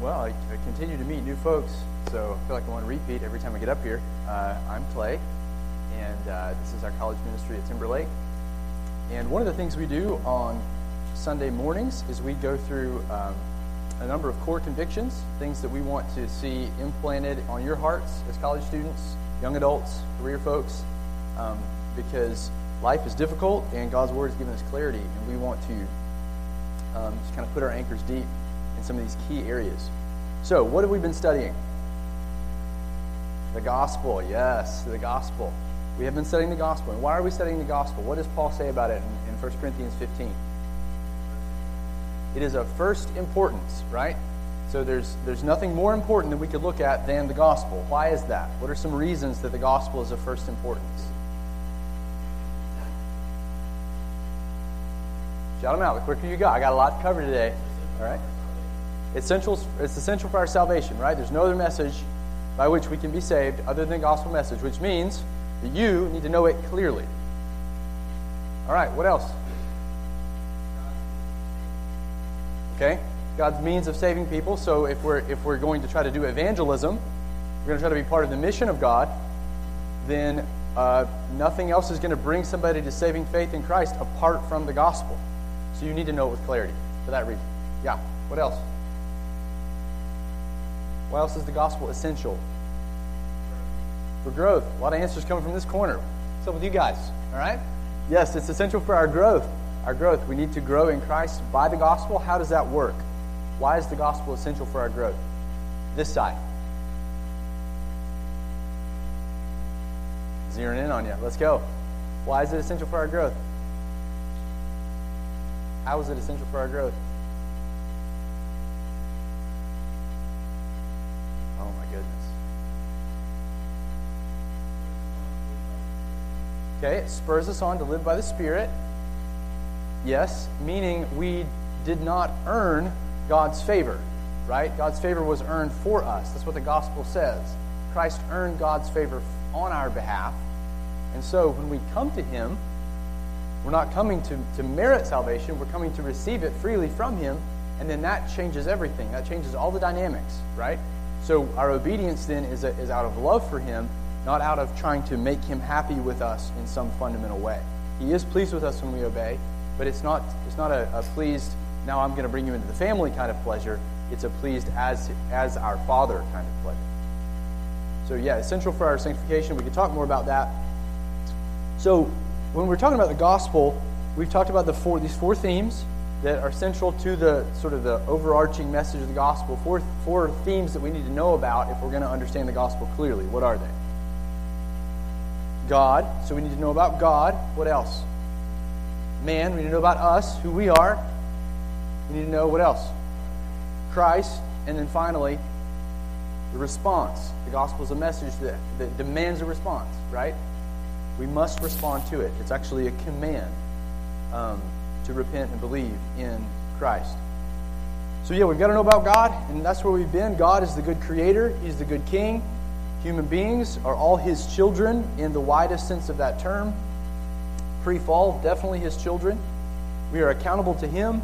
Well, I, I, continue to meet new folks, so I feel like I want to repeat every time I get up here. Uh, I'm Clay, and uh, this is our college ministry at Timberlake. And one of the things we do on Sunday mornings is we go through um, a number of core convictions, things that we want to see implanted on your hearts as college students, young adults, career folks, um, because life is difficult and God's Word has given us clarity, and we want to um, just kind of put our anchors deep in some of these key areas. So, what have we been studying? The gospel, yes, the gospel. We have been studying the gospel. And why are we studying the gospel? What does Paul say about it in, in 1 Corinthians 15? It is of first importance, right? So there's, there's nothing more important that we could look at than the gospel. Why is that? What are some reasons that the gospel is of first importance? Shout them out. The quicker you go. I got a lot to cover today. All right? It's essential, it's essential for our salvation, right? There's no other message by which we can be saved other than the gospel message, which means that you need to know it clearly. All right, what else? Okay? God's means of saving people. So if we're if we're going to try to do evangelism, we're going to try to be part of the mission of God, then uh, nothing else is going to bring somebody to saving faith in Christ apart from the gospel. So you need to know it with clarity for that reason. Yeah. What else? Why else is the gospel essential? For growth. A lot of answers coming from this corner. What's up with you guys? All right? Yes, it's essential for our growth. Our growth. We need to grow in Christ by the gospel. How does that work? Why is the gospel essential for our growth? This side. Zeroing in on you. Let's go. Why is it essential for our growth? How is it essential for our growth? Oh my goodness. Okay, it spurs us on to live by the Spirit. Yes, meaning we did not earn God's favor, right? God's favor was earned for us. That's what the gospel says. Christ earned God's favor on our behalf. And so when we come to Him, we're not coming to, to merit salvation, we're coming to receive it freely from Him, and then that changes everything. That changes all the dynamics, right? So our obedience then is, a, is out of love for Him, not out of trying to make Him happy with us in some fundamental way. He is pleased with us when we obey, but it's not, it's not a, a pleased, now I'm going to bring you into the family kind of pleasure. It's a pleased as, as our Father kind of pleasure. So, yeah, essential for our sanctification. We could talk more about that. So, when we're talking about the gospel, we've talked about the four, these four themes that are central to the sort of the overarching message of the gospel. Four, four themes that we need to know about if we're going to understand the gospel clearly. What are they? God. So we need to know about God. What else? Man. We need to know about us, who we are. We need to know what else? Christ. And then finally, the response. The gospel is a message that, that demands a response, right? We must respond to it. It's actually a command um, to repent and believe in Christ. So, yeah, we've got to know about God, and that's where we've been. God is the good creator, He's the good king. Human beings are all His children in the widest sense of that term. Pre fall, definitely His children. We are accountable to Him,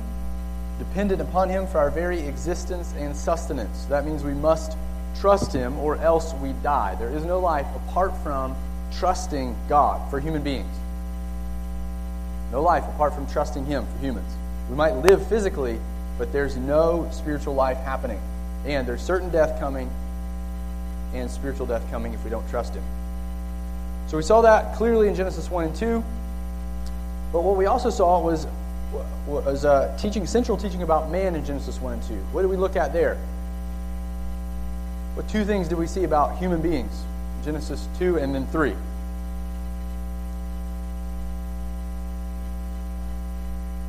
dependent upon Him for our very existence and sustenance. That means we must trust Him, or else we die. There is no life apart from trusting God for human beings. No life apart from trusting Him for humans. We might live physically, but there's no spiritual life happening. And there's certain death coming and spiritual death coming if we don't trust Him. So we saw that clearly in Genesis 1 and 2. But what we also saw was, was uh, teaching, central teaching about man in Genesis 1 and 2. What did we look at there? What two things did we see about human beings? Genesis 2 and then 3.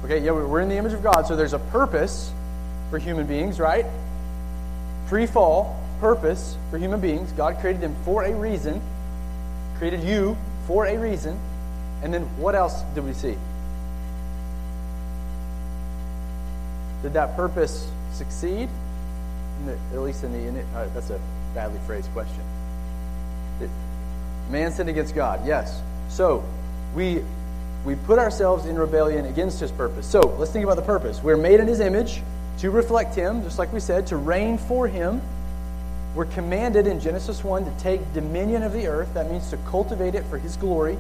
Okay, yeah, we're in the image of God, so there's a purpose for human beings, right? Pre fall, purpose for human beings. God created them for a reason, created you for a reason. And then what else did we see? Did that purpose succeed? The, at least in the, uh, that's a badly phrased question. Man sinned against God, yes. So we we put ourselves in rebellion against his purpose. So let's think about the purpose. We're made in his image. to reflect Him, just like we said, to reign for Him. We're commanded in Genesis 1 to take dominion of the earth. That means to cultivate it for His glory.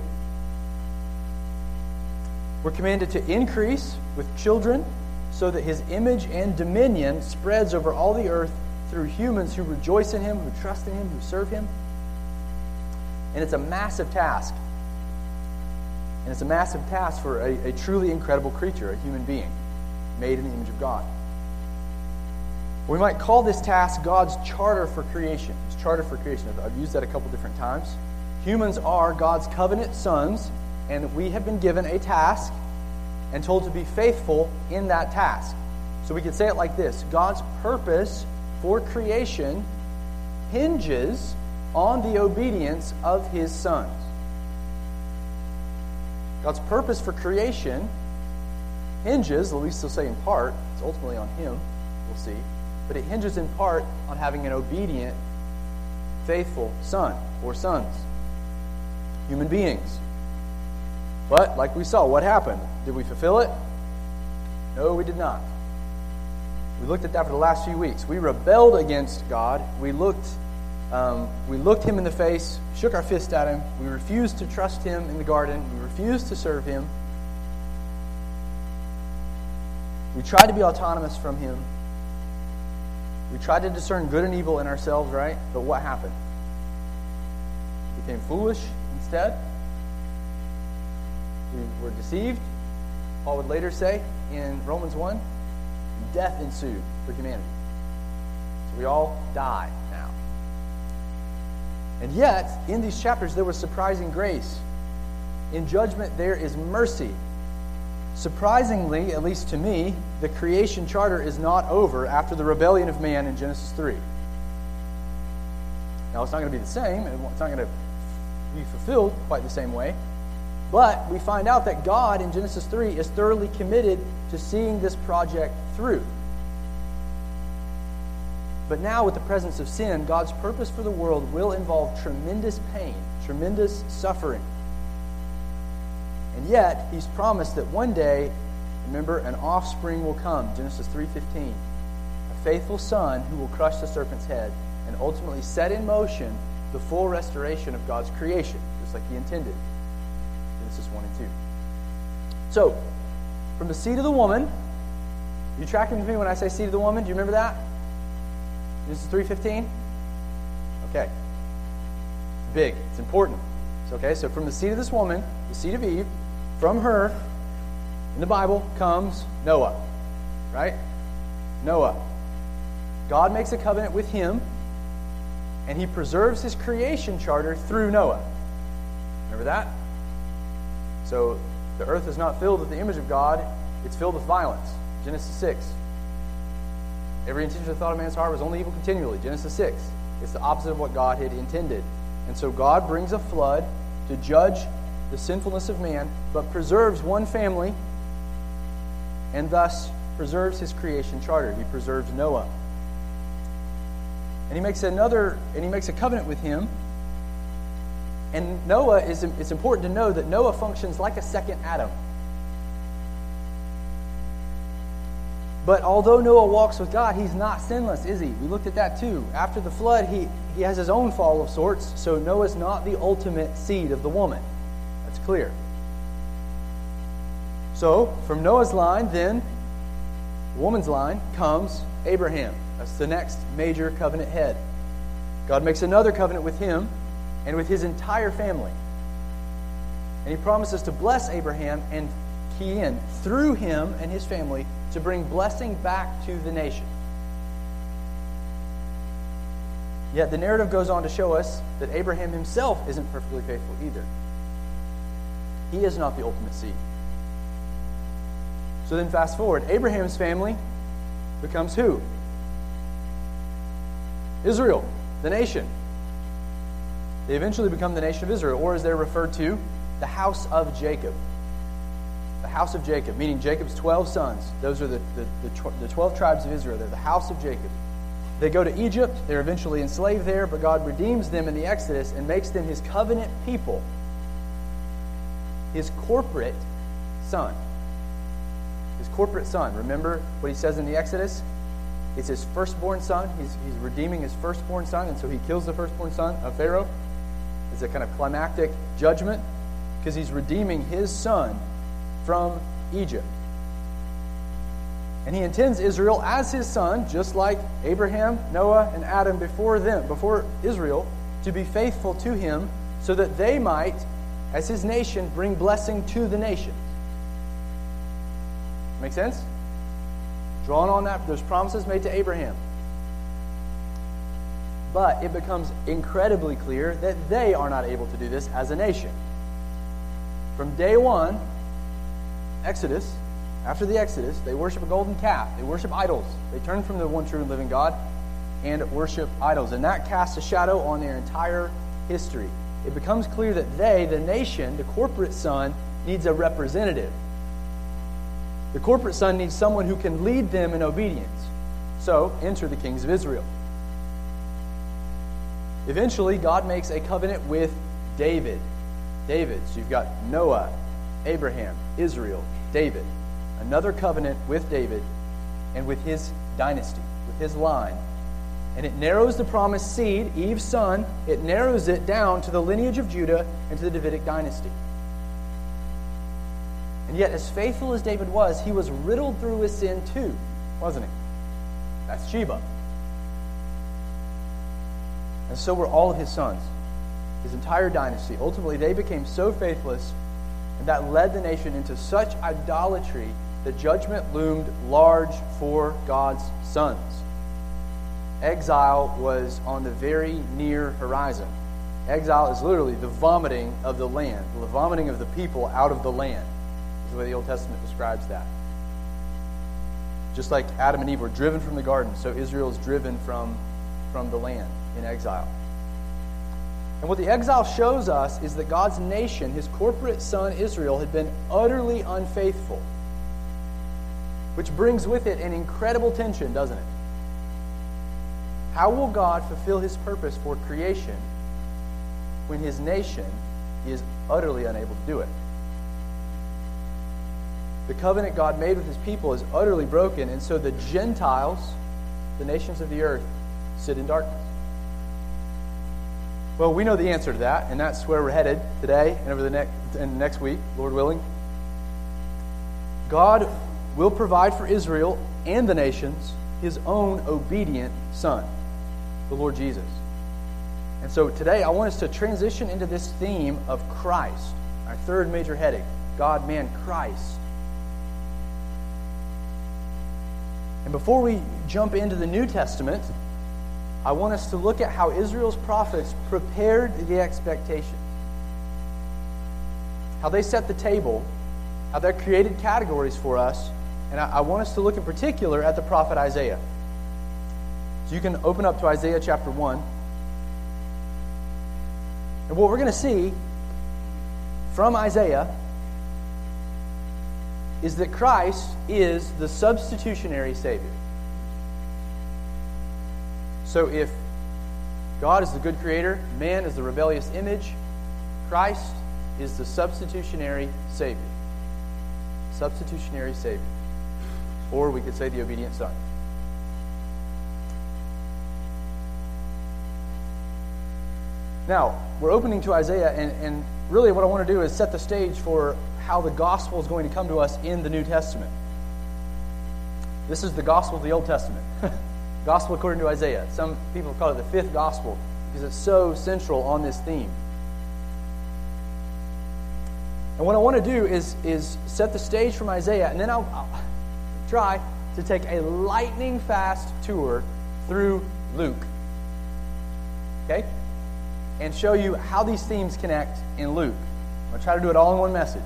We're commanded to increase with children so that His image and dominion spreads over all the earth through humans who rejoice in Him, who trust in Him, who serve Him. And it's a massive task. And it's a massive task for a, a truly incredible creature, a human being, made in the image of God. We might call this task God's charter for creation. His charter for creation. I've used that a couple different times. Humans are God's covenant sons, and we have been given a task and told to be faithful in that task. So we could say it like this God's purpose for creation hinges on the obedience of his sons. God's purpose for creation hinges, at least he'll say in part, it's ultimately on him, we'll see, but it hinges in part on having an obedient, faithful son or sons, human beings. But, like we saw, what happened? Did we fulfill it? No, we did not. We looked at that for the last few weeks. We rebelled against God. We looked, um, we looked Him in the face, shook our fist at Him. We refused to trust Him in the garden. We refused to serve Him. We tried to be autonomous from Him. We tried to discern good and evil in ourselves, right? But what happened? We became foolish instead. We were deceived. Paul would later say in Romans 1 death ensued for humanity. So we all die now. And yet, in these chapters, there was surprising grace. In judgment, there is mercy. Surprisingly, at least to me, the creation charter is not over after the rebellion of man in Genesis 3. Now, it's not going to be the same, it's not going to be fulfilled quite the same way. But we find out that God in Genesis 3 is thoroughly committed to seeing this project through. But now, with the presence of sin, God's purpose for the world will involve tremendous pain, tremendous suffering. Yet, he's promised that one day, remember, an offspring will come, Genesis 3:15, a faithful son who will crush the serpent's head and ultimately set in motion the full restoration of God's creation, just like he intended. Genesis 1 and 2. So, from the seed of the woman, you tracking with me when I say seed of the woman? Do you remember that? Genesis 3.15? Okay. Big. It's important. Okay. So from the seed of this woman, the seed of Eve, from her, in the Bible, comes Noah. Right? Noah. God makes a covenant with him, and he preserves his creation charter through Noah. Remember that? So the earth is not filled with the image of God, it's filled with violence. Genesis 6. Every intention of thought of man's heart was only evil continually. Genesis 6. It's the opposite of what God had intended. And so God brings a flood to judge the sinfulness of man, but preserves one family and thus preserves his creation charter. He preserves Noah. And he makes another and he makes a covenant with him and Noah is it's important to know that Noah functions like a second Adam. But although Noah walks with God, he's not sinless, is he? We looked at that too. After the flood, he, he has his own fall of sorts, so Noah's not the ultimate seed of the woman. That's clear. So, from Noah's line, then, woman's line, comes Abraham. That's the next major covenant head. God makes another covenant with him and with his entire family. And he promises to bless Abraham and key in through him and his family to bring blessing back to the nation. Yet the narrative goes on to show us that Abraham himself isn't perfectly faithful either. He is not the ultimate seed. So then, fast forward Abraham's family becomes who? Israel, the nation. They eventually become the nation of Israel, or as they're referred to, the house of Jacob. The house of Jacob, meaning Jacob's 12 sons. Those are the, the, the, the 12 tribes of Israel. They're the house of Jacob. They go to Egypt. They're eventually enslaved there, but God redeems them in the Exodus and makes them his covenant people, his corporate son. His corporate son. Remember what he says in the Exodus? It's his firstborn son. He's, he's redeeming his firstborn son, and so he kills the firstborn son of Pharaoh. It's a kind of climactic judgment because he's redeeming his son from Egypt. And he intends Israel as his son, just like Abraham, Noah, and Adam before them, before Israel, to be faithful to him so that they might, as his nation, bring blessing to the nations. Make sense? Drawn on that, those promises made to Abraham. But it becomes incredibly clear that they are not able to do this as a nation. From day one, Exodus, after the Exodus, they worship a golden calf. They worship idols. They turn from the one true and living God and worship idols. And that casts a shadow on their entire history. It becomes clear that they, the nation, the corporate son, needs a representative. The corporate son needs someone who can lead them in obedience. So, enter the kings of Israel. Eventually, God makes a covenant with David. David. So you've got Noah, Abraham, Israel, David. Another covenant with David and with his dynasty, with his line. And it narrows the promised seed, Eve's son, it narrows it down to the lineage of Judah and to the Davidic dynasty. And yet, as faithful as David was, he was riddled through with sin too, wasn't he? Bathsheba. And so were all of his sons, his entire dynasty. Ultimately, they became so faithless, and that led the nation into such idolatry that judgment loomed large for God's sons. Exile was on the very near horizon. Exile is literally the vomiting of the land, the vomiting of the people out of the land, is the way the Old Testament describes that. Just like Adam and Eve were driven from the garden, so Israel is driven from, from the land in exile. And what the exile shows us is that God's nation, his corporate son Israel, had been utterly unfaithful. Which brings with it an incredible tension, doesn't it? How will God fulfill his purpose for creation when his nation is utterly unable to do it? The covenant God made with his people is utterly broken, and so the Gentiles, the nations of the earth, sit in darkness. Well, we know the answer to that, and that's where we're headed today and over the next and next week, Lord willing. God will provide for Israel and the nations his own obedient son, the Lord Jesus. And so today I want us to transition into this theme of Christ, our third major heading God, man, Christ. And before we jump into the New Testament, I want us to look at how Israel's prophets prepared the expectation. How they set the table, how they created categories for us, and I, I want us to look in particular at the prophet Isaiah. So you can open up to Isaiah chapter 1. And what we're going to see from Isaiah is that Christ is the substitutionary Savior. So if God is the good creator, man is the rebellious image, Christ is the substitutionary Savior. Substitutionary Savior. Or we could say the obedient Son. Now, we're opening to Isaiah, and, and really what I want to do is set the stage for how the gospel is going to come to us in the New Testament. This is the gospel of the Old Testament. gospel according to Isaiah. Some people call it the fifth gospel because it's so central on this theme. And what I want to do is, is set the stage from Isaiah, and then I'll, I'll try to take a lightning fast tour through Luke. Okay? And show you how these themes connect in Luke. I'm going to try to do it all in one message.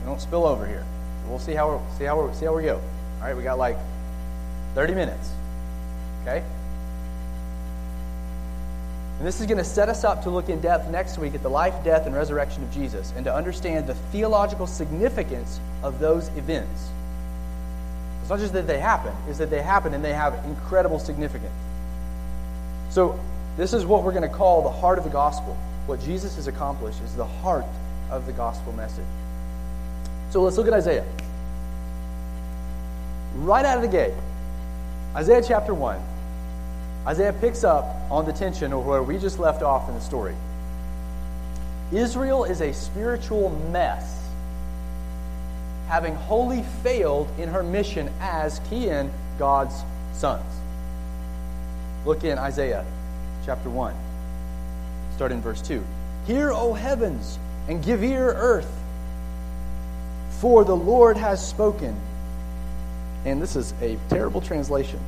We don't spill over here. We'll see how, we see, how we see how we go. All right, we got like 30 minutes. Okay? And this is going to set us up to look in depth next week at the life, death, and resurrection of Jesus and to understand the theological significance of those events. It's not just that they happen, it's that they happen and they have incredible significance. So, this is what we're going to call the heart of the gospel. What Jesus has accomplished is the heart of the gospel message. So, let's look at Isaiah. right out of the gate, Isaiah chapter 1, Isaiah picks up on the tension of where we just left off in the story. Israel is a spiritual mess, having wholly failed in her mission as in God's sons. Look in Isaiah chapter 1, start in verse 2. Hear, O heavens, and give ear, earth, for the Lord has spoken. And this is a terrible translation.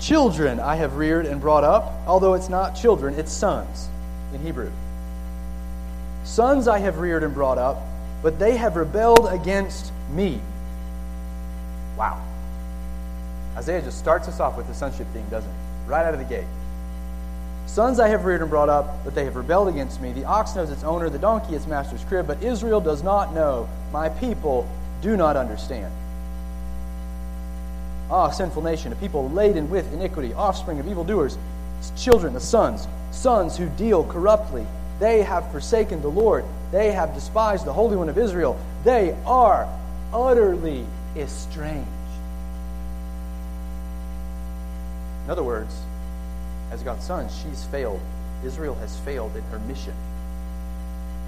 Children I have reared and brought up, although it's not children, it's sons in Hebrew. Sons I have reared and brought up, but they have rebelled against me. Wow. Isaiah just starts us off with the sonship theme, doesn't he? Right out of the gate. Sons I have reared and brought up, but they have rebelled against me. The ox knows its owner, the donkey its master's crib, but Israel does not know. My people do not understand. Ah, sinful nation, a people laden with iniquity, offspring of evildoers, children, the sons, sons who deal corruptly. They have forsaken the Lord. They have despised the Holy One of Israel. They are utterly estranged. In other words, as God's son, she's failed. Israel has failed in her mission.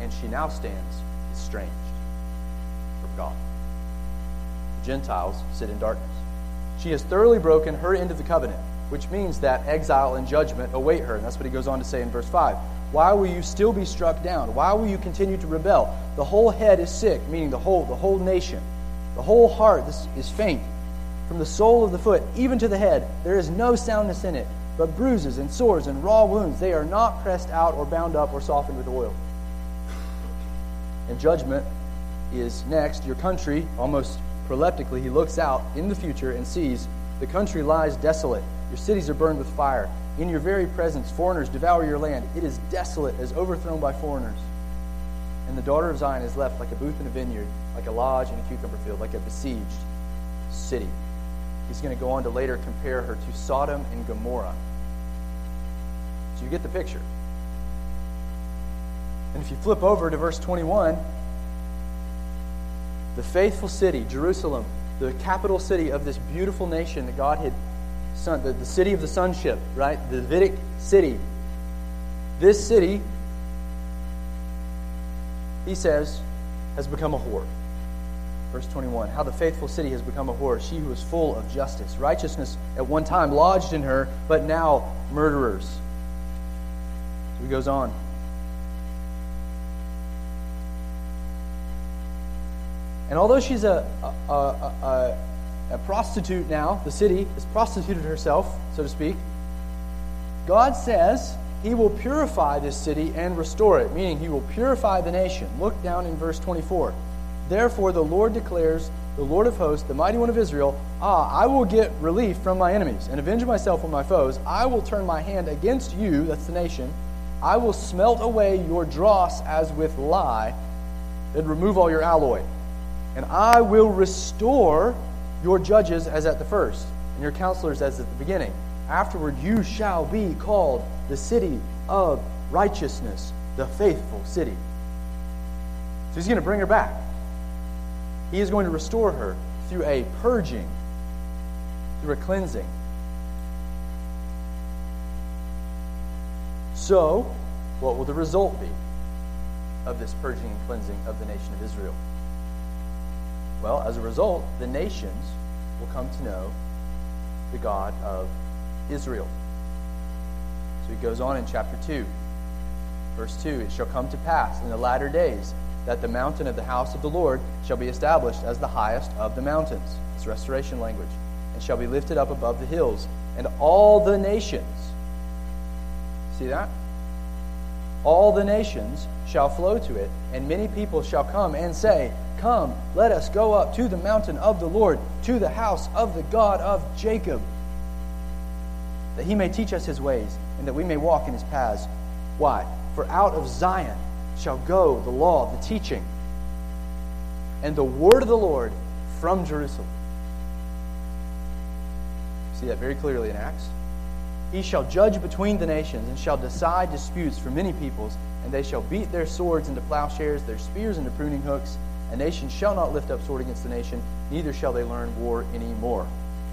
And she now stands estranged from God. The Gentiles sit in darkness. She has thoroughly broken her end of the covenant, which means that exile and judgment await her. And that's what he goes on to say in verse 5. Why will you still be struck down? Why will you continue to rebel? The whole head is sick, meaning the whole, the whole nation. The whole heart is faint. From the sole of the foot even to the head, there is no soundness in it, but bruises and sores and raw wounds. They are not pressed out or bound up or softened with oil. And judgment is next. Your country, almost proleptically, he looks out in the future and sees the country lies desolate. Your cities are burned with fire. In your very presence, foreigners devour your land. It is desolate as overthrown by foreigners. And the daughter of Zion is left like a booth in a vineyard, like a lodge in a cucumber field, like a besieged city. He's going to go on to later compare her to Sodom and Gomorrah. So you get the picture. And if you flip over to verse 21, the faithful city, Jerusalem, the capital city of this beautiful nation that God had, son, the, the city of the sonship, right? The Davidic city. This city, he says, has become a whore. Verse 21 How the faithful city has become a whore, she who is full of justice. Righteousness at one time lodged in her, but now murderers. So he goes on. And although she's a, a, a, a, prostitute now, the city has prostituted herself, so to speak, God says he will purify this city and restore it, meaning he will purify the nation. Look down in verse 24. Therefore, the Lord declares, the Lord of hosts, the mighty one of Israel, Ah, I will get relief from my enemies and avenge myself on my foes. I will turn my hand against you, that's the nation. I will smelt away your dross as with lye, and remove all your alloy and I will restore your judges as at the first, and your counselors as at the beginning. Afterward, you shall be called the city of righteousness, the faithful city. So he's going to bring her back. He is going to restore her through a purging, through a cleansing. So, what will the result be of this purging and cleansing of the nation of Israel? Well, as a result, the nations will come to know the God of Israel. So he goes on in chapter 2, verse 2 It shall come to pass in the latter days that the mountain of the house of the Lord shall be established as the highest of the mountains. It's restoration language. And shall be lifted up above the hills, and all the nations. See that? All the nations shall flow to it, and many people shall come and say, Come, let us go up to the mountain of the Lord, to the house of the God of Jacob, that he may teach us his ways, and that we may walk in his paths. Why? For out of Zion shall go the law, the teaching, and the word of the Lord from Jerusalem. See that very clearly in Acts. He shall judge between the nations and shall decide disputes for many peoples, and they shall beat their swords into plowshares, their spears into pruning hooks. A nation shall not lift up sword against a nation, neither shall they learn war any more.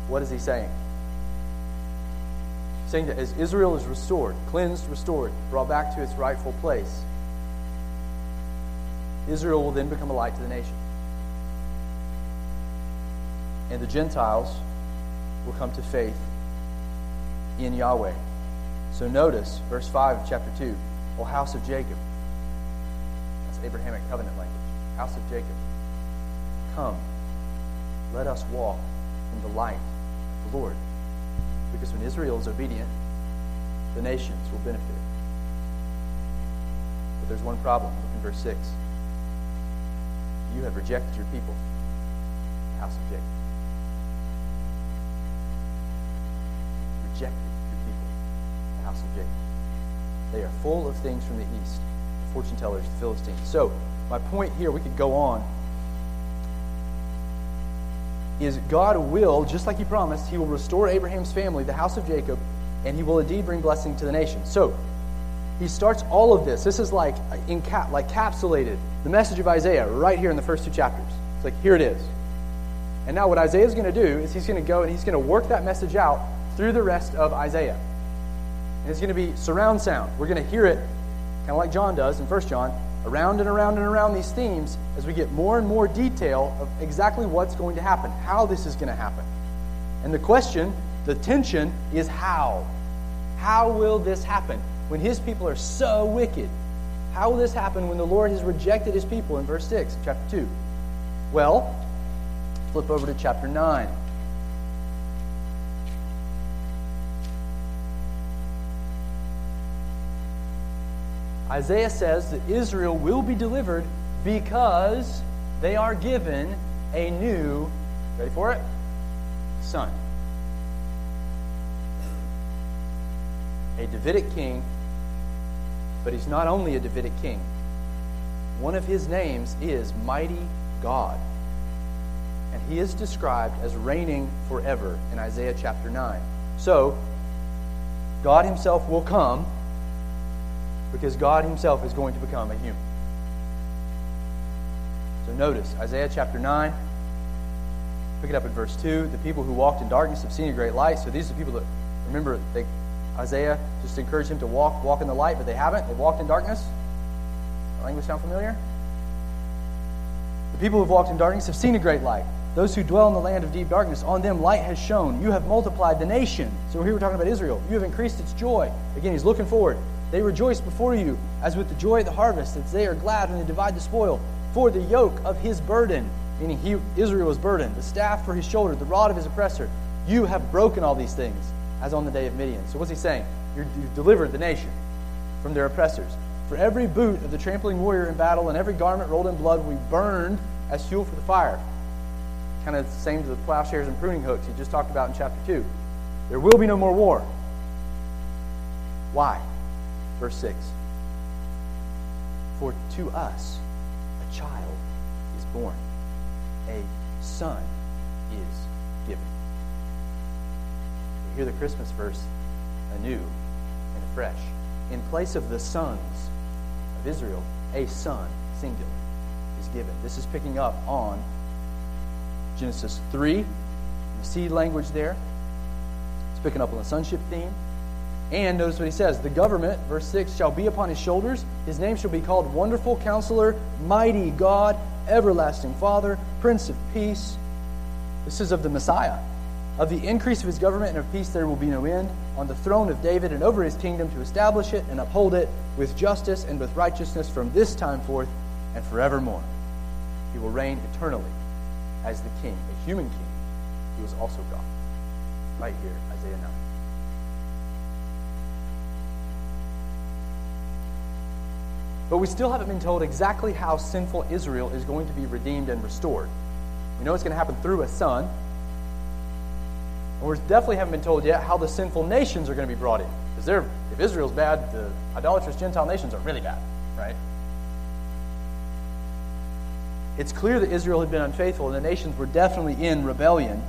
What is he saying? saying that as Israel is restored, cleansed, restored, brought back to its rightful place, Israel will then become a light to the nation. And the Gentiles will come to faith in Yahweh. So notice verse 5 of chapter 2. O house of Jacob. That's Abrahamic covenant language. House of Jacob. Come, let us walk in the light of the Lord. Because when Israel is obedient, the nations will benefit. But there's one problem. Look in verse 6. You have rejected your people, house of Jacob. Rejected your people, the house of Jacob. They are full of things from the east, the fortune tellers, the Philistines. So, my point here, we could go on is God will, just like He promised, He will restore Abraham's family, the house of Jacob, and He will indeed bring blessing to the nation. So, He starts all of this. This is like in cap, like capsulated the message of Isaiah right here in the first two chapters. It's like here it is. And now what Isaiah is going to do is he's going to go and he's going to work that message out through the rest of Isaiah. And it's going to be surround sound. We're going to hear it kind of like John does in 1 John around and around and around these themes as we get more and more detail of exactly what's going to happen, how this is going to happen. And the question, the tension, is how? How will this happen when his people are so wicked? How will this happen when the Lord has rejected his people in verse 6, chapter 2? Well, flip over to chapter 9. Isaiah says that Israel will be delivered because they are given a new, ready for it? Son. A Davidic king, but he's not only a Davidic king. One of his names is Mighty God. And he is described as reigning forever in Isaiah chapter 9. So, God himself will come because God Himself is going to become a human. So notice Isaiah chapter 9. Pick it up in verse 2. The people who walked in darkness have seen a great light. So these are the people that, remember, they, Isaiah just encouraged him to walk, walk in the light, but they haven't. They've walked in darkness. The language sound familiar? The people who have walked in darkness have seen a great light. Those who dwell in the land of deep darkness, on them light has shone. You have multiplied the nation. So here we're talking about Israel. You have increased its joy. Again, he's looking forward. They rejoice before you as with the joy of the harvest, as they are glad when they divide the spoil. For the yoke of his burden, meaning he, Israel's burdened, the staff for his shoulder, the rod of his oppressor, you have broken all these things, as on the day of Midian. So what's he saying? you have delivered the nation from their oppressors. For every boot of the trampling warrior in battle and every garment rolled in blood we burned as fuel for the fire. Kind of the same to the plowshares and pruning hooks he just talked about in chapter 2. There will be no more war. Why? Verse 6 For to us a child is born, a son is given. We hear the Christmas verse anew and afresh. In place of the sons of Israel, a son, singular, is given. This is picking up on Genesis 3, the seed language there. It's picking up on the sonship theme. And notice what he says the government, verse 6, shall be upon his shoulders. His name shall be called Wonderful Counselor, Mighty God, Everlasting Father, Prince of Peace. This is of the Messiah. Of the increase of his government and of peace there will be no end, on the throne of David and over his kingdom to establish it and uphold it with justice and with righteousness from this time forth and forevermore. He will reign eternally as the king, a human king. He was also God. Right here, Isaiah 9. But we still haven't been told exactly how sinful Israel is going to be redeemed and restored. We know it's going to happen through a son. And we definitely haven't been told yet how the sinful nations are going to be brought in. Because if Israel's bad, the idolatrous Gentile nations are really bad, right? It's clear that Israel had been unfaithful and the nations were definitely in rebellion.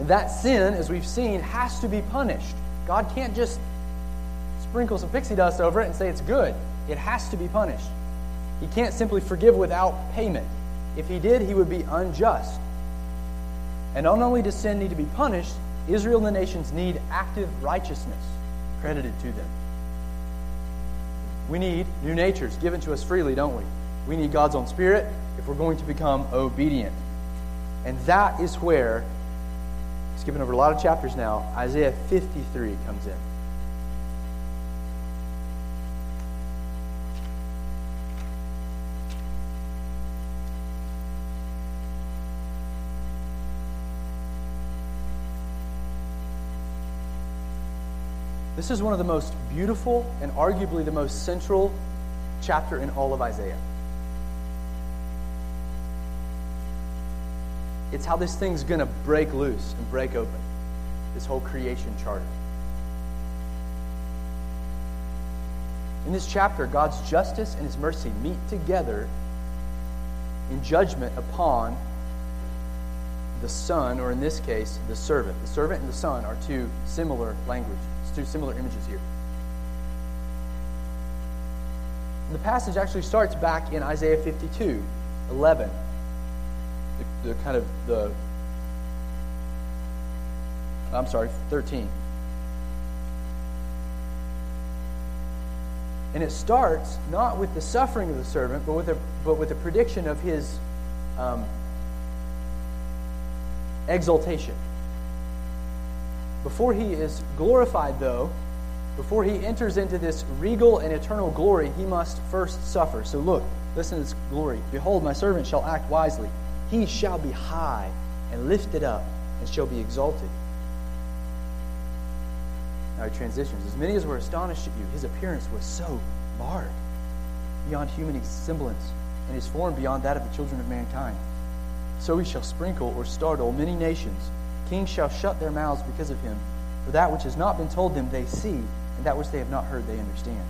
And that sin, as we've seen, has to be punished. God can't just sprinkle some pixie dust over it and say it's good. It has to be punished. He can't simply forgive without payment. If he did, he would be unjust. And not only does sin need to be punished, Israel and the nations need active righteousness credited to them. We need new natures given to us freely, don't we? We need God's own Spirit if we're going to become obedient. And that is where, skipping over a lot of chapters now, Isaiah 53 comes in. This is one of the most beautiful and arguably the most central chapter in all of Isaiah. It's how this thing's going to break loose and break open this whole creation charter. In this chapter, God's justice and his mercy meet together in judgment upon the son, or in this case, the servant. The servant and the son are two similar language. It's two similar images here. the passage actually starts back in Isaiah 52, 11. The, the kind of the, I'm sorry, 13. And it starts not with the suffering of the servant, but with a, but with a prediction of his um, exaltation. Before he is glorified, though, before he enters into this regal and eternal glory, he must first suffer. So look, listen to this glory. Behold, my servant shall act wisely. He shall be high and lifted up and shall be exalted. Now he transitions. As many as were astonished at you, his appearance was so marred, beyond human semblance, and his form beyond that of the children of mankind. So he shall sprinkle or startle many nations. Kings shall shut their mouths because of him. For that which has not been told them they see, and that which they have not heard they understand.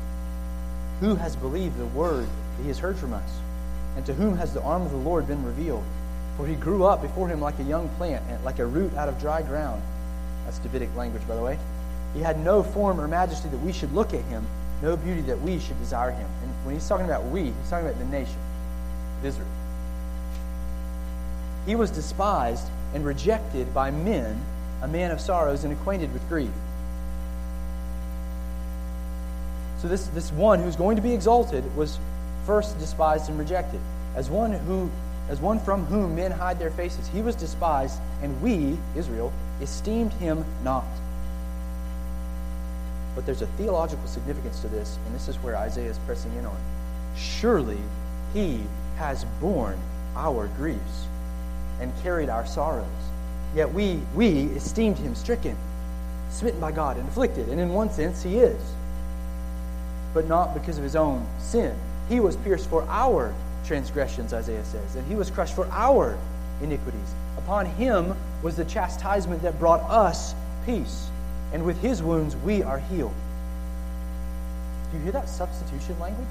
Who has believed the word that he has heard from us? And to whom has the arm of the Lord been revealed? For he grew up before him like a young plant, and like a root out of dry ground. That's Davidic language, by the way. He had no form or majesty that we should look at him, no beauty that we should desire him. And when he's talking about we, he's talking about the nation Israel. He was despised and rejected by men, a man of sorrows and acquainted with grief. So this, this one who's going to be exalted was first despised and rejected. As one who as one from whom men hide their faces. He was despised, and we, Israel, esteemed him not. But there's a theological significance to this, and this is where Isaiah is pressing in on. Surely he has borne our griefs and carried our sorrows. Yet we, we esteemed him stricken, smitten by God, and afflicted. And in one sense, he is. But not because of his own sin. He was pierced for our transgressions, Isaiah says, and he was crushed for our iniquities. Upon him was the chastisement that brought us peace. And with his wounds, we are healed. Do you hear that substitution language?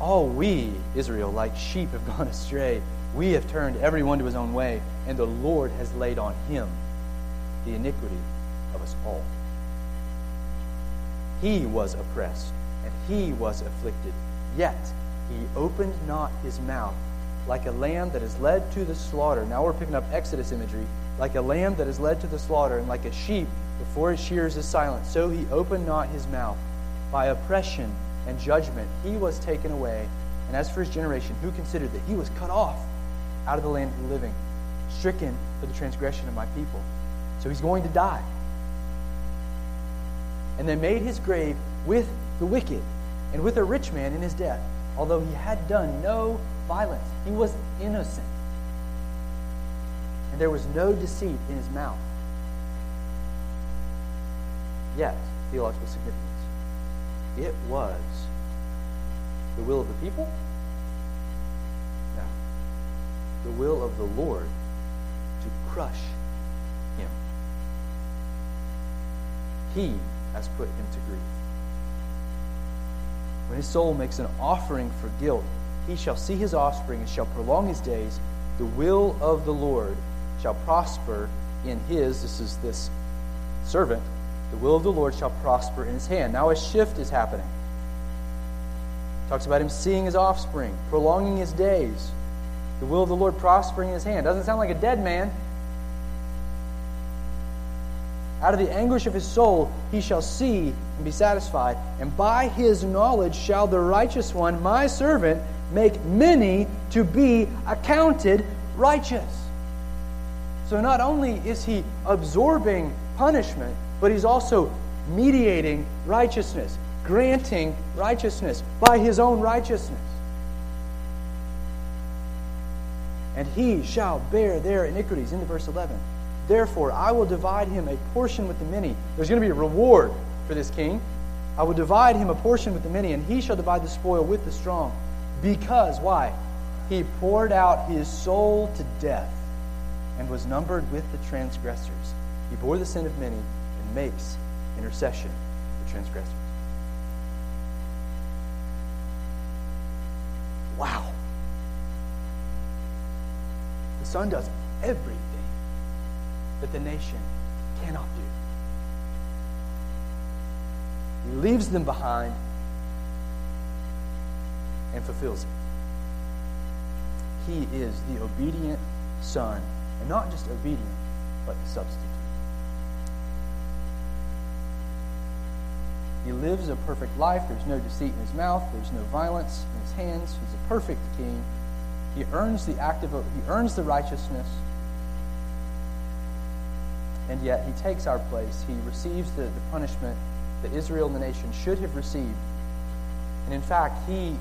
All we, Israel, like sheep, have gone astray. We have turned everyone to his own way, and the Lord has laid on him the iniquity of us all. He was oppressed, and he was afflicted, yet he opened not his mouth like a lamb that is led to the slaughter. Now we're picking up Exodus imagery. Like a lamb that is led to the slaughter, and like a sheep before its shears is silent, so he opened not his mouth. By oppression and judgment, he was taken away. And as for his generation, who considered that he was cut off out of the land of the living, stricken for the transgression of my people? So he's going to die. And they made his grave with the wicked and with a rich man in his death, although he had done no violence. He was innocent. And there was no deceit in his mouth. Yet, theological significance. It was the will of the people? No. The will of the Lord to crush him. He has put him to grief. When his soul makes an offering for guilt, he shall see his offspring and shall prolong his days. The will of the Lord shall prosper in his, this is this servant, the will of the Lord shall prosper in his hand. Now a shift is happening. Talks about him seeing his offspring, prolonging his days. The will of the Lord prospering in his hand. Doesn't sound like a dead man. Out of the anguish of his soul he shall see and be satisfied. And by his knowledge shall the righteous one, my servant, make many to be accounted righteous. So not only is he absorbing punishment, but he's also mediating righteousness, granting righteousness by his own righteousness. And he shall bear their iniquities. Into verse 11. Therefore, I will divide him a portion with the many. There's going to be a reward for this king. I will divide him a portion with the many, and he shall divide the spoil with the strong. Because, why? He poured out his soul to death and was numbered with the transgressors. He bore the sin of many makes intercession for transgressors. Wow. The Son does everything that the nation cannot do. He leaves them behind and fulfills it. He is the obedient Son, and not just obedient, but the substitute. He lives a perfect life. There's no deceit in his mouth. There's no violence in his hands. He's a perfect king. He earns the active. He earns the righteousness and yet he takes our place. He receives the, the punishment that Israel and the nation should have received. And in fact, he,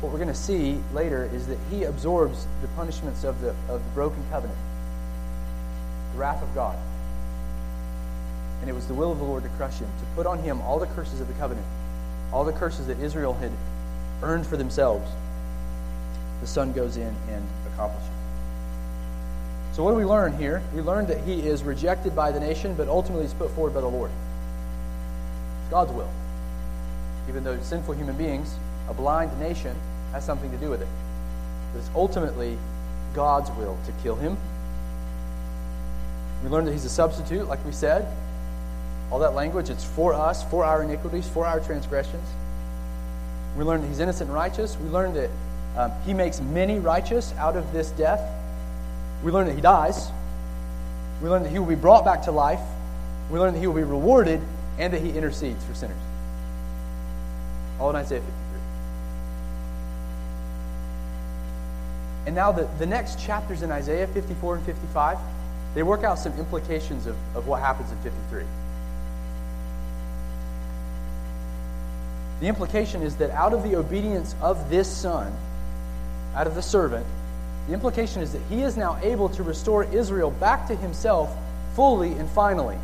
what we're going to see later is that he absorbs the punishments of the, of the broken covenant, the wrath of God. And it was the will of the Lord to crush him, to put on him all the curses of the covenant, all the curses that Israel had earned for themselves. The Son goes in and accomplishes. So, what do we learn here? We learn that he is rejected by the nation, but ultimately he's put forward by the Lord. It's God's will. Even though sinful human beings, a blind nation, has something to do with it. But it's ultimately God's will to kill him. We learn that he's a substitute, like we said. All that language, it's for us, for our iniquities, for our transgressions. We learn that he's innocent and righteous. We learn that um, he makes many righteous out of this death. We learn that he dies. We learn that he will be brought back to life. We learn that he will be rewarded and that he intercedes for sinners. All in Isaiah 53. And now the, the next chapters in Isaiah 54 and 55, they work out some implications of, of what happens in 53. The implication is that out of the obedience of this son, out of the servant, the implication is that he is now able to restore Israel back to himself fully and finally.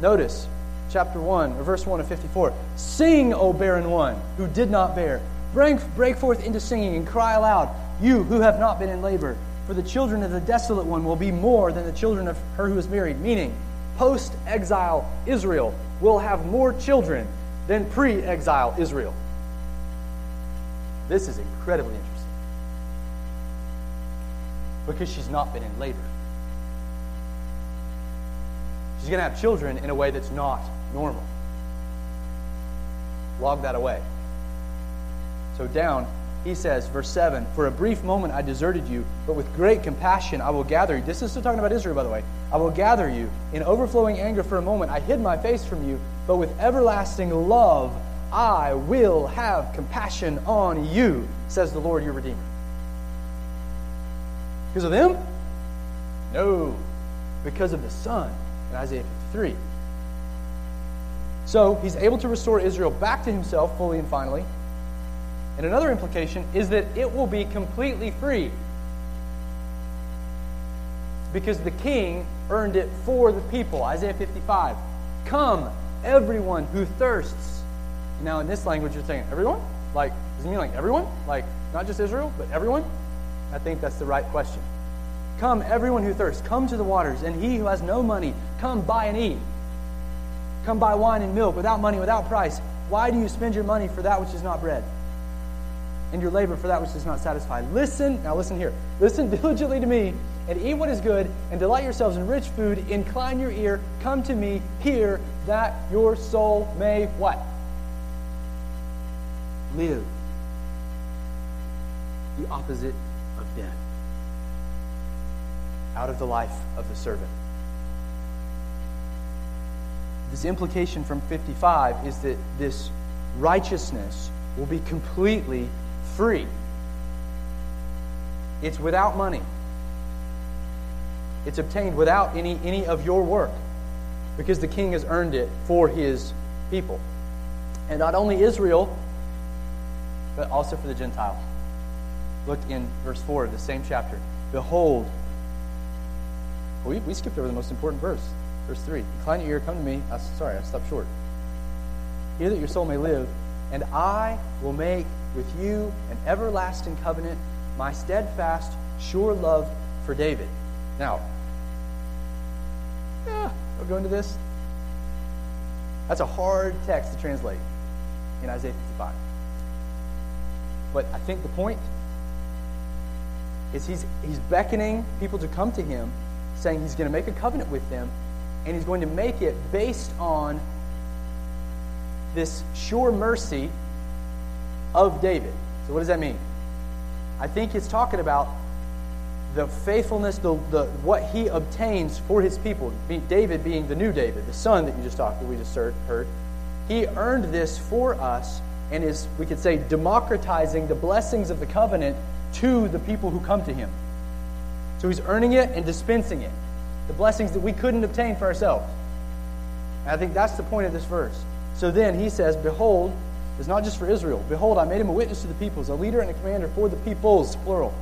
Notice chapter 1, or verse 1 of 54. Sing, O barren one who did not bear. Break, break forth into singing and cry aloud, you who have not been in labor. For the children of the desolate one will be more than the children of her who is married. Meaning, post exile Israel will have more children than pre exile Israel. This is incredibly interesting because she's not been in labor. She's going to have children in a way that's not normal. Log that away. So, down, he says, verse 7 For a brief moment I deserted you, but with great compassion I will gather you. This is still talking about Israel, by the way. I will gather you. In overflowing anger for a moment I hid my face from you, but with everlasting love I will have compassion on you, says the Lord your Redeemer. Because of them? No. Because of the Son in Isaiah 53. So he's able to restore Israel back to himself fully and finally. And another implication is that it will be completely free. Because the king earned it for the people. Isaiah 55. Come, everyone who thirsts. Now, in this language, you're saying everyone? Like, does it mean like everyone? Like, not just Israel, but everyone? I think that's the right question. Come, everyone who thirsts, come to the waters, and he who has no money, come buy and eat. Come buy wine and milk without money, without price. Why do you spend your money for that which is not bread? And your labor for that which does not satisfy. Listen, now listen here. Listen diligently to me, and eat what is good, and delight yourselves in rich food. Incline your ear, come to me, hear, that your soul may what? Live. The opposite of death. out of the life of the servant. This implication from 55 is that this righteousness will be completely free. It's without money. It's obtained without any, any of your work because the king has earned it for his people. And not only Israel, but also for the Gentiles. Look in verse 4 of the same chapter. Behold, we, we skipped over the most important verse. Verse 3 Incline your ear, come to me. Uh, sorry, I stopped short. Hear that your soul may live, and I will make with you an everlasting covenant, my steadfast, sure love for David. Now, yeah, I'll go into this. That's a hard text to translate in Isaiah 55. But I think the point is he's, he's beckoning people to come to him, saying he's going to make a covenant with them, and he's going to make it based on this sure mercy of David. So, what does that mean? I think it's talking about the faithfulness, the, the, what he obtains for his people. David being the new David, the son that you just talked, we just heard. He earned this for us and is, we could say, democratizing the blessings of the covenant to the people who come to him. So he's earning it and dispensing it the blessings that we couldn't obtain for ourselves. And I think that's the point of this verse. So then he says, Behold, it's not just for Israel. Behold, I made him a witness to the peoples, a leader and a commander for the peoples, plural.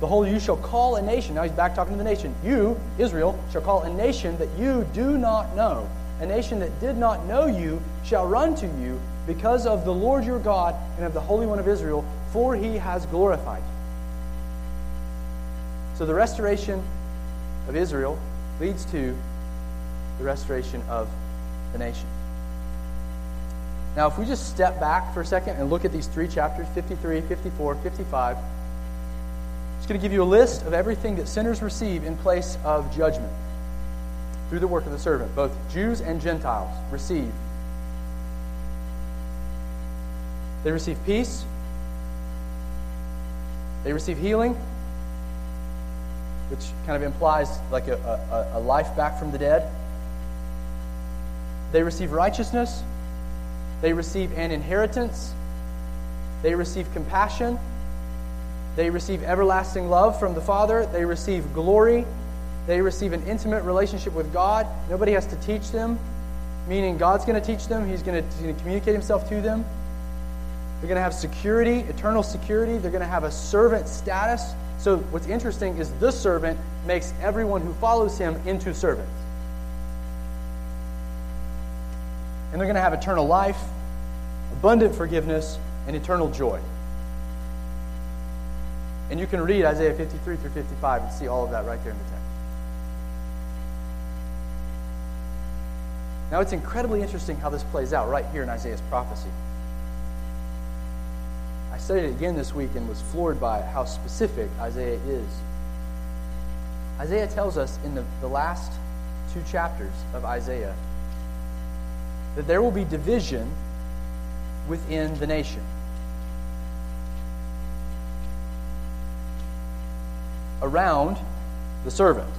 Behold, you shall call a nation. Now he's back talking to the nation. You, Israel, shall call a nation that you do not know. A nation that did not know you shall run to you because of the Lord your God and of the Holy One of Israel, for he has glorified you. So the restoration of Israel leads to the restoration of the nation. Now, if we just step back for a second and look at these three chapters 53, 54, 55, it's going to give you a list of everything that sinners receive in place of judgment through the work of the servant. Both Jews and Gentiles receive. They receive peace, they receive healing, which kind of implies like a, a, a life back from the dead. They receive righteousness. They receive an inheritance. They receive compassion. They receive everlasting love from the Father. They receive glory. They receive an intimate relationship with God. Nobody has to teach them, meaning God's going to teach them. He's going to, communicate himself to them. They're going to have security, eternal security. They're going to have a servant status. So, what's interesting is this servant makes everyone who follows him into servants. And they're going to have eternal life, abundant forgiveness, and eternal joy. And you can read Isaiah 53 through 55 and see all of that right there in the text. Now, it's incredibly interesting how this plays out right here in Isaiah's prophecy. I studied it again this week and was floored by how specific Isaiah is. Isaiah tells us in the, the last two chapters of Isaiah that there will be division within the nation. Around the servant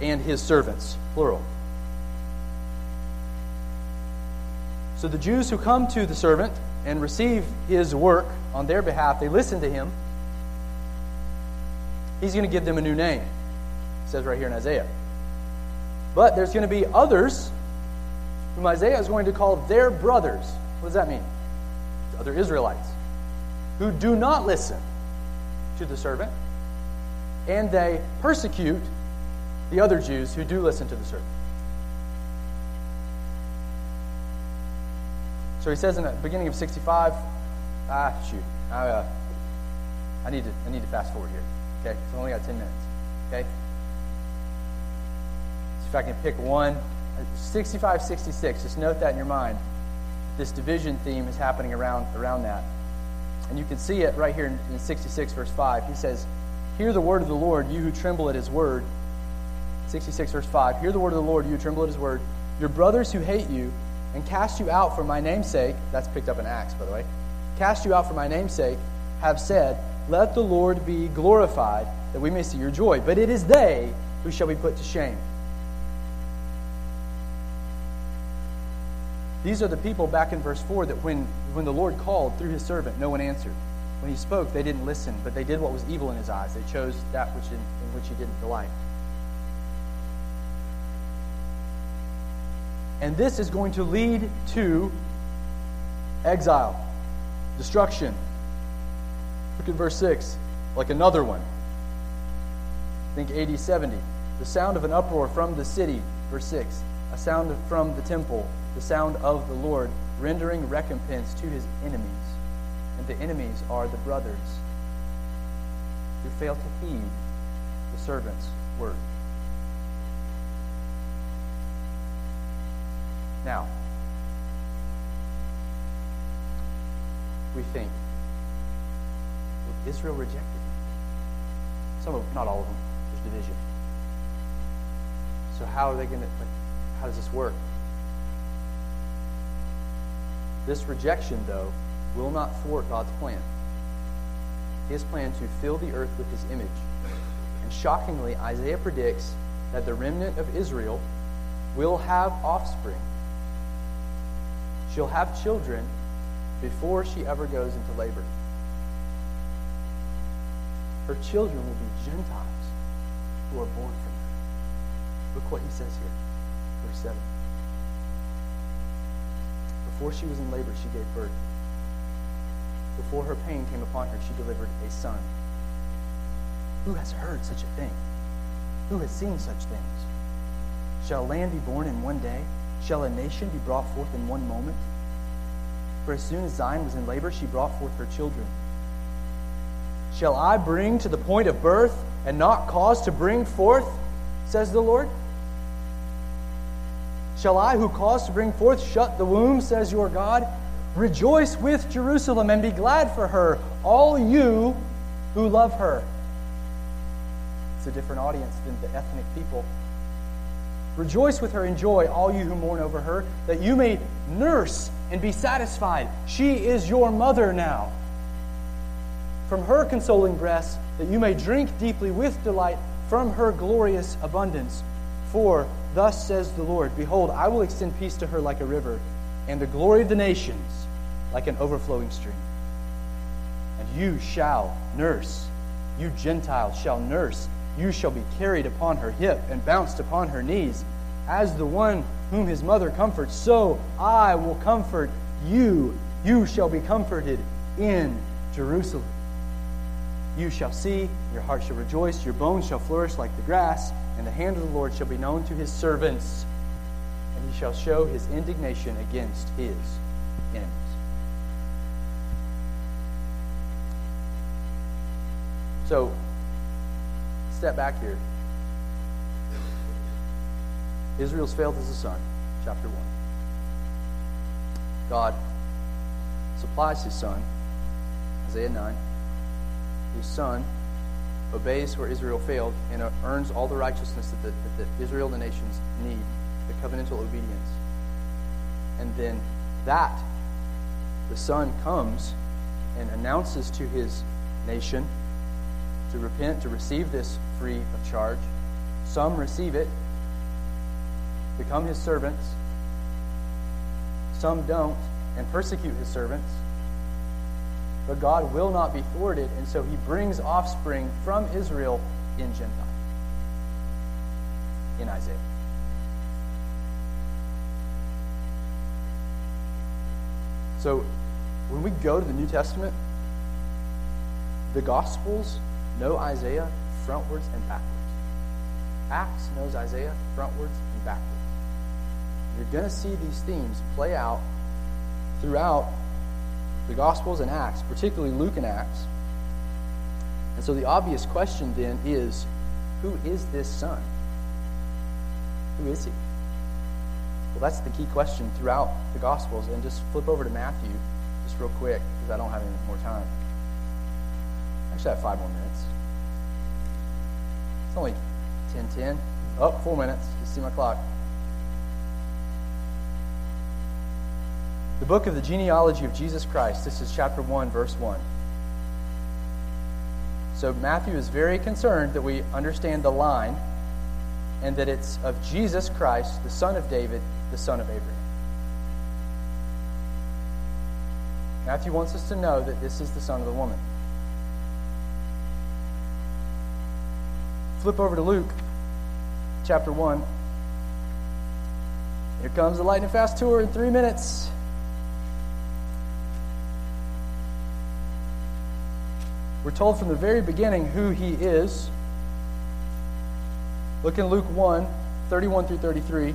and his servants, plural. So the Jews who come to the servant and receive his work on their behalf, they listen to him, he's going to give them a new name. It says right here in Isaiah. But there's going to be others whom Isaiah is going to call their brothers. What does that mean? Other Israelites who do not listen to the servant, and they persecute the other Jews who do listen to the servant. So he says in the beginning of 65, ah, shoot, I, uh, I, need to, I need to fast forward here. Okay, so I only got 10 minutes. Okay? So if I can pick one, 65, 66, just note that in your mind. This division theme is happening around, around that. And you can see it right here in, in 66, verse 5. He says, Hear the word of the Lord, you who tremble at his word. 66, verse 5. Hear the word of the Lord, you who tremble at his word. Your brothers who hate you, and cast you out for my name's sake, that's picked up in Acts, by the way, cast you out for my name's sake, have said, Let the Lord be glorified, that we may see your joy. But it is they who shall be put to shame. These are the people back in verse 4 that when, when the Lord called through his servant, no one answered. When he spoke, they didn't listen, but they did what was evil in his eyes. They chose that which in, in which he didn't delight. And this is going to lead to exile, destruction. Look at verse 6, like another one. Think AD 70. The sound of an uproar from the city, verse 6. A sound from the temple, the sound of the Lord, rendering recompense to his enemies. And the enemies are the brothers who fail to heed the servant's word. Now, we think, well, Israel rejected. Some of, not all of them. There's division. So how are they going to? Like, how does this work? This rejection, though, will not thwart God's plan. His plan to fill the earth with His image. And shockingly, Isaiah predicts that the remnant of Israel will have offspring She'll have children before she ever goes into labor. Her children will be Gentiles who are born from her. Look what he says here, verse 7. Before she was in labor, she gave birth. Before her pain came upon her, she delivered a son. Who has heard such a thing? Who has seen such things? Shall land be born in one day? Shall a nation be brought forth in one moment? For as soon as Zion was in labor, she brought forth her children. Shall I bring to the point of birth and not cause to bring forth, says the Lord? Shall I, who cause to bring forth, shut the womb, says your God? Rejoice with Jerusalem and be glad for her, all you who love her. It's a different audience than the ethnic people Rejoice with her in joy, all you who mourn over her, that you may nurse and be satisfied. She is your mother now. From her consoling breast, that you may drink deeply with delight from her glorious abundance. For thus says the Lord Behold, I will extend peace to her like a river, and the glory of the nations like an overflowing stream. And you shall nurse, you Gentiles shall nurse you shall be carried upon her hip and bounced upon her knees. As the one whom his mother comforts, so I will comfort you. You shall be comforted in Jerusalem. You shall see, your heart shall rejoice, your bones shall flourish like the grass, and the hand of the Lord shall be known to his servants, and he shall show his indignation against his enemies. So, step back here. Israel's failed as a son, chapter 1. God supplies his son, Isaiah 9. His son obeys where Israel failed and earns all the righteousness that, the, that the Israel and the nations need, the covenantal obedience. And then that, the son comes and announces to his nation to repent, to receive this free of charge. Some receive it, become his servants. Some don't and persecute his servants. But God will not be thwarted, and so he brings offspring from Israel in Gentile, in Isaiah. So when we go to the New Testament, the Gospels know Isaiah frontwards and backwards. Acts knows Isaiah frontwards and backwards. You're going to see these themes play out throughout the Gospels and Acts, particularly Luke and Acts. And so the obvious question then is who is this son? Who is he? Well, that's the key question throughout the Gospels. And just flip over to Matthew just real quick because I don't have any more time. Actually, I have five more minutes. It's only 10 10. Oh, four minutes. You see my clock. The book of the genealogy of Jesus Christ. This is chapter 1, verse 1. So Matthew is very concerned that we understand the line and that it's of Jesus Christ, the son of David, the son of Abraham. Matthew wants us to know that this is the son of the woman. Flip over to Luke chapter 1. Here comes the lightning fast tour in three minutes. We're told from the very beginning who he is. Look in Luke 1 31 through 33.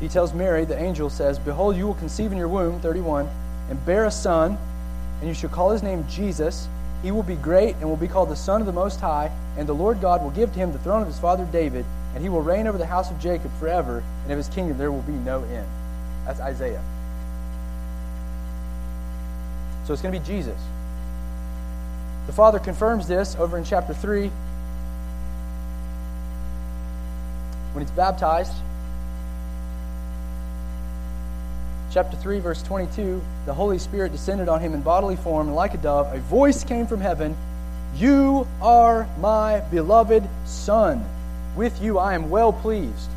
He tells Mary, the angel says, Behold, you will conceive in your womb, 31, and bear a son, and you shall call his name Jesus. He will be great and will be called the Son of the Most High, and the Lord God will give to him the throne of his father David, and he will reign over the house of Jacob forever, and of his kingdom there will be no end. That's Isaiah. So it's going to be Jesus. The Father confirms this over in chapter 3 when he's baptized. Chapter 3, verse 22 The Holy Spirit descended on him in bodily form, and like a dove, a voice came from heaven You are my beloved Son. With you I am well pleased.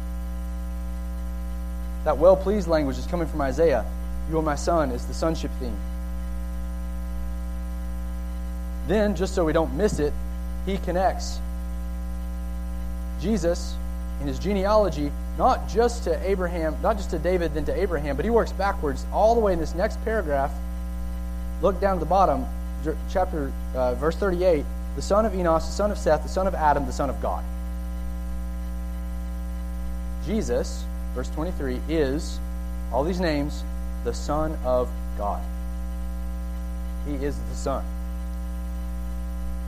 That well pleased language is coming from Isaiah. You are my son is the sonship theme. Then, just so we don't miss it, he connects Jesus in his genealogy not just to Abraham, not just to David, then to Abraham, but he works backwards all the way in this next paragraph. Look down at the bottom, chapter uh, verse 38. The son of Enos, the son of Seth, the son of Adam, the son of God. Jesus verse 23, is, all these names, the Son of God. He is the Son.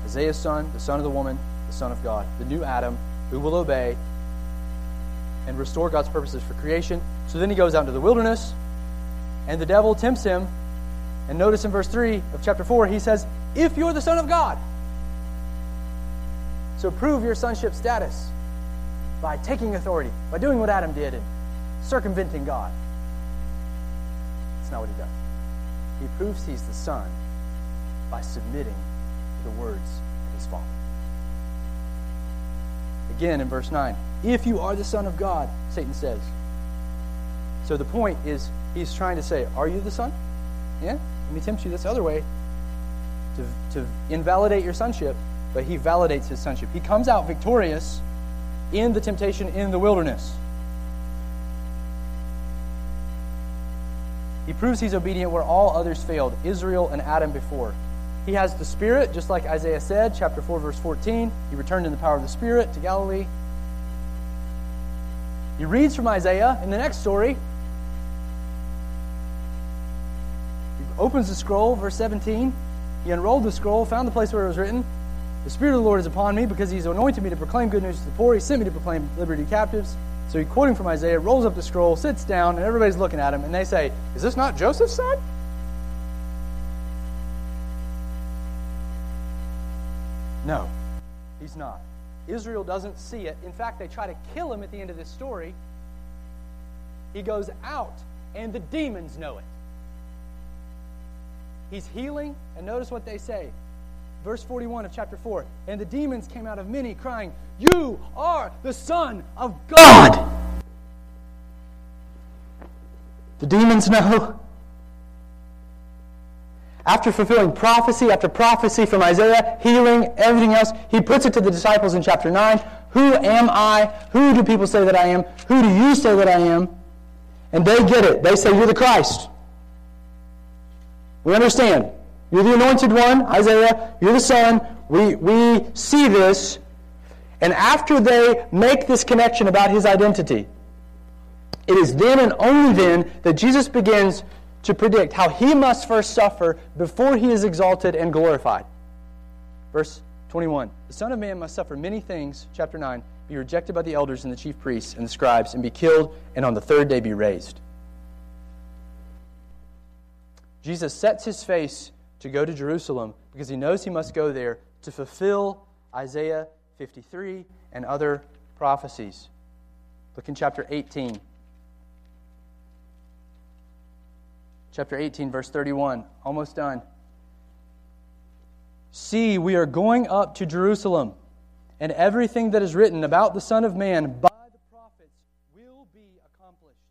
Isaiah's son, the son of the woman, the Son of God, the new Adam who will obey and restore God's purposes for creation. So then he goes out into the wilderness, and the devil tempts him. And notice in verse 3 of chapter 4, he says, If you're the Son of God. So prove your sonship status by taking authority, by doing what Adam did and circumventing God. That's not what he does. He proves he's the Son by submitting to the words of his Father. Again in verse 9, if you are the Son of God, Satan says. So the point is, he's trying to say, Are you the Son? Yeah? Let me tempt you this other way to, to invalidate your sonship, but he validates his sonship. He comes out victorious in the temptation in the wilderness. He proves he's obedient where all others failed Israel and Adam before. He has the Spirit, just like Isaiah said, chapter 4, verse 14. He returned in the power of the Spirit to Galilee. He reads from Isaiah in the next story. He opens the scroll, verse 17. He unrolled the scroll, found the place where it was written The Spirit of the Lord is upon me because he's anointed me to proclaim good news to the poor. He sent me to proclaim liberty to captives so he quoting from Isaiah, rolls up the scroll, sits down, and everybody's looking at him, and they say, Is this not Joseph's son? No, he's not. Israel doesn't see it. In fact, they try to kill him at the end of this story. He goes out, and the demons know it. He's healing, and notice what they say verse 41 of chapter 4. And the demons came out of many, crying, You are the Son of God. The demons know. After fulfilling prophecy after prophecy from Isaiah, healing, everything else, he puts it to the disciples in chapter 9 Who am I? Who do people say that I am? Who do you say that I am? And they get it. They say, You're the Christ. We understand. You're the anointed one, Isaiah. You're the son. We, we see this. And after they make this connection about his identity, it is then and only then that Jesus begins to predict how he must first suffer before he is exalted and glorified. Verse 21 The Son of Man must suffer many things, chapter 9, be rejected by the elders and the chief priests and the scribes, and be killed, and on the third day be raised. Jesus sets his face to go to Jerusalem because he knows he must go there to fulfill Isaiah 53 and other prophecies. Look in chapter 18. Chapter 18, verse 31. Almost done. See, we are going up to Jerusalem, and everything that is written about the Son of Man by the prophets will be accomplished.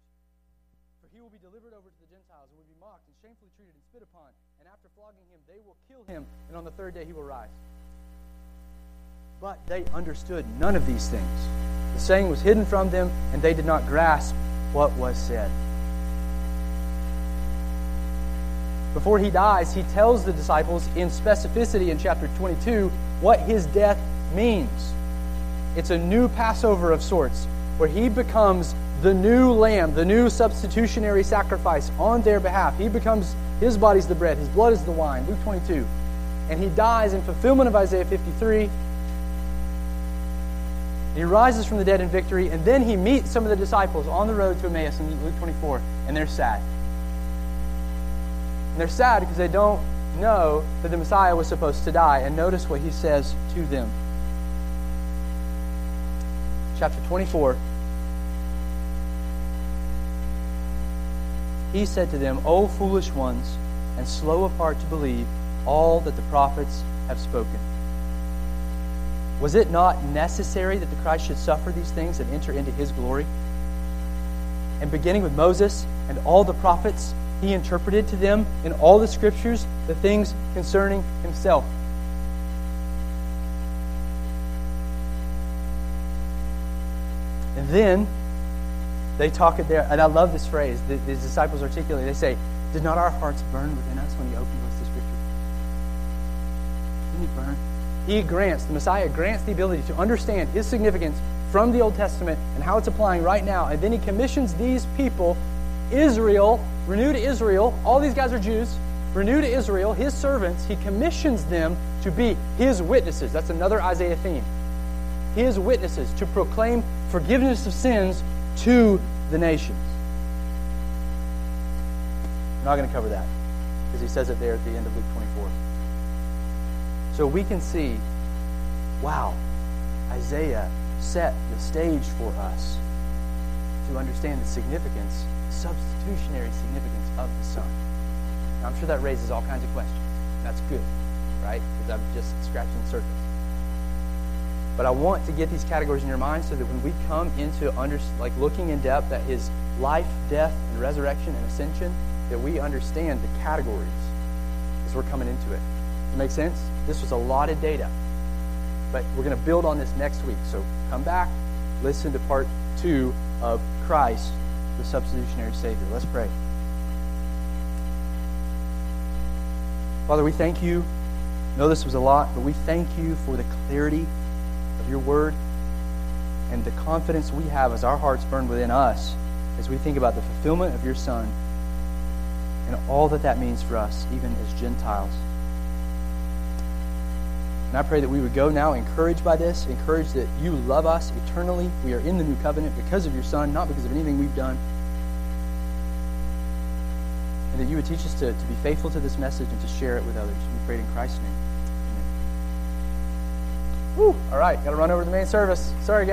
For he will be delivered over to the Gentiles, and will be mocked, and shamefully treated, and spit upon. And after flogging him, they will kill him, and on the third day he will rise. But they understood none of these things. The saying was hidden from them, and they did not grasp what was said. Before he dies, he tells the disciples in specificity in chapter 22 what his death means. It's a new Passover of sorts, where he becomes the new lamb, the new substitutionary sacrifice on their behalf. He becomes, his body's the bread, his blood is the wine. Luke 22. And he dies in fulfillment of Isaiah 53. He rises from the dead in victory, and then he meets some of the disciples on the road to Emmaus in Luke 24, and they're sad. And they're sad because they don't know that the Messiah was supposed to die. And notice what he says to them. Chapter 24. He said to them, O foolish ones, and slow of heart to believe all that the prophets have spoken. Was it not necessary that the Christ should suffer these things and enter into his glory? And beginning with Moses and all the prophets, he interpreted to them in all the scriptures the things concerning himself. And then they talk it there, and I love this phrase. The, the disciples articulate. They say, "Did not our hearts burn within us when He opened us the Scripture? Didn't He burn?" He grants the Messiah grants the ability to understand His significance from the Old Testament and how it's applying right now, and then He commissions these people Israel, renew to Israel, all these guys are Jews, renew to Israel, his servants, he commissions them to be his witnesses. That's another Isaiah theme. His witnesses to proclaim forgiveness of sins to the nations. I'm not going to cover that because he says it there at the end of Luke 24. So we can see wow, Isaiah set the stage for us to understand the significance substitutionary significance of the Son. Now, I'm sure that raises all kinds of questions. That's good, right? Because I'm just scratching the surface. But I want to get these categories in your mind so that when we come into under, like looking in depth at his life, death, and resurrection and ascension, that we understand the categories as we're coming into it. Does it make sense? This was a lot of data. But we're going to build on this next week. So come back, listen to part two of Christ the substitutionary Savior. Let's pray. Father, we thank you. I know this was a lot, but we thank you for the clarity of your word and the confidence we have as our hearts burn within us as we think about the fulfillment of your Son and all that that means for us, even as Gentiles. And I pray that we would go now encouraged by this, encouraged that you love us eternally. We are in the new covenant because of your Son, not because of anything we've done. And that you would teach us to, to be faithful to this message and to share it with others. We pray in Christ's name. Amen. Woo! All right, got to run over to the main service. Sorry, guys.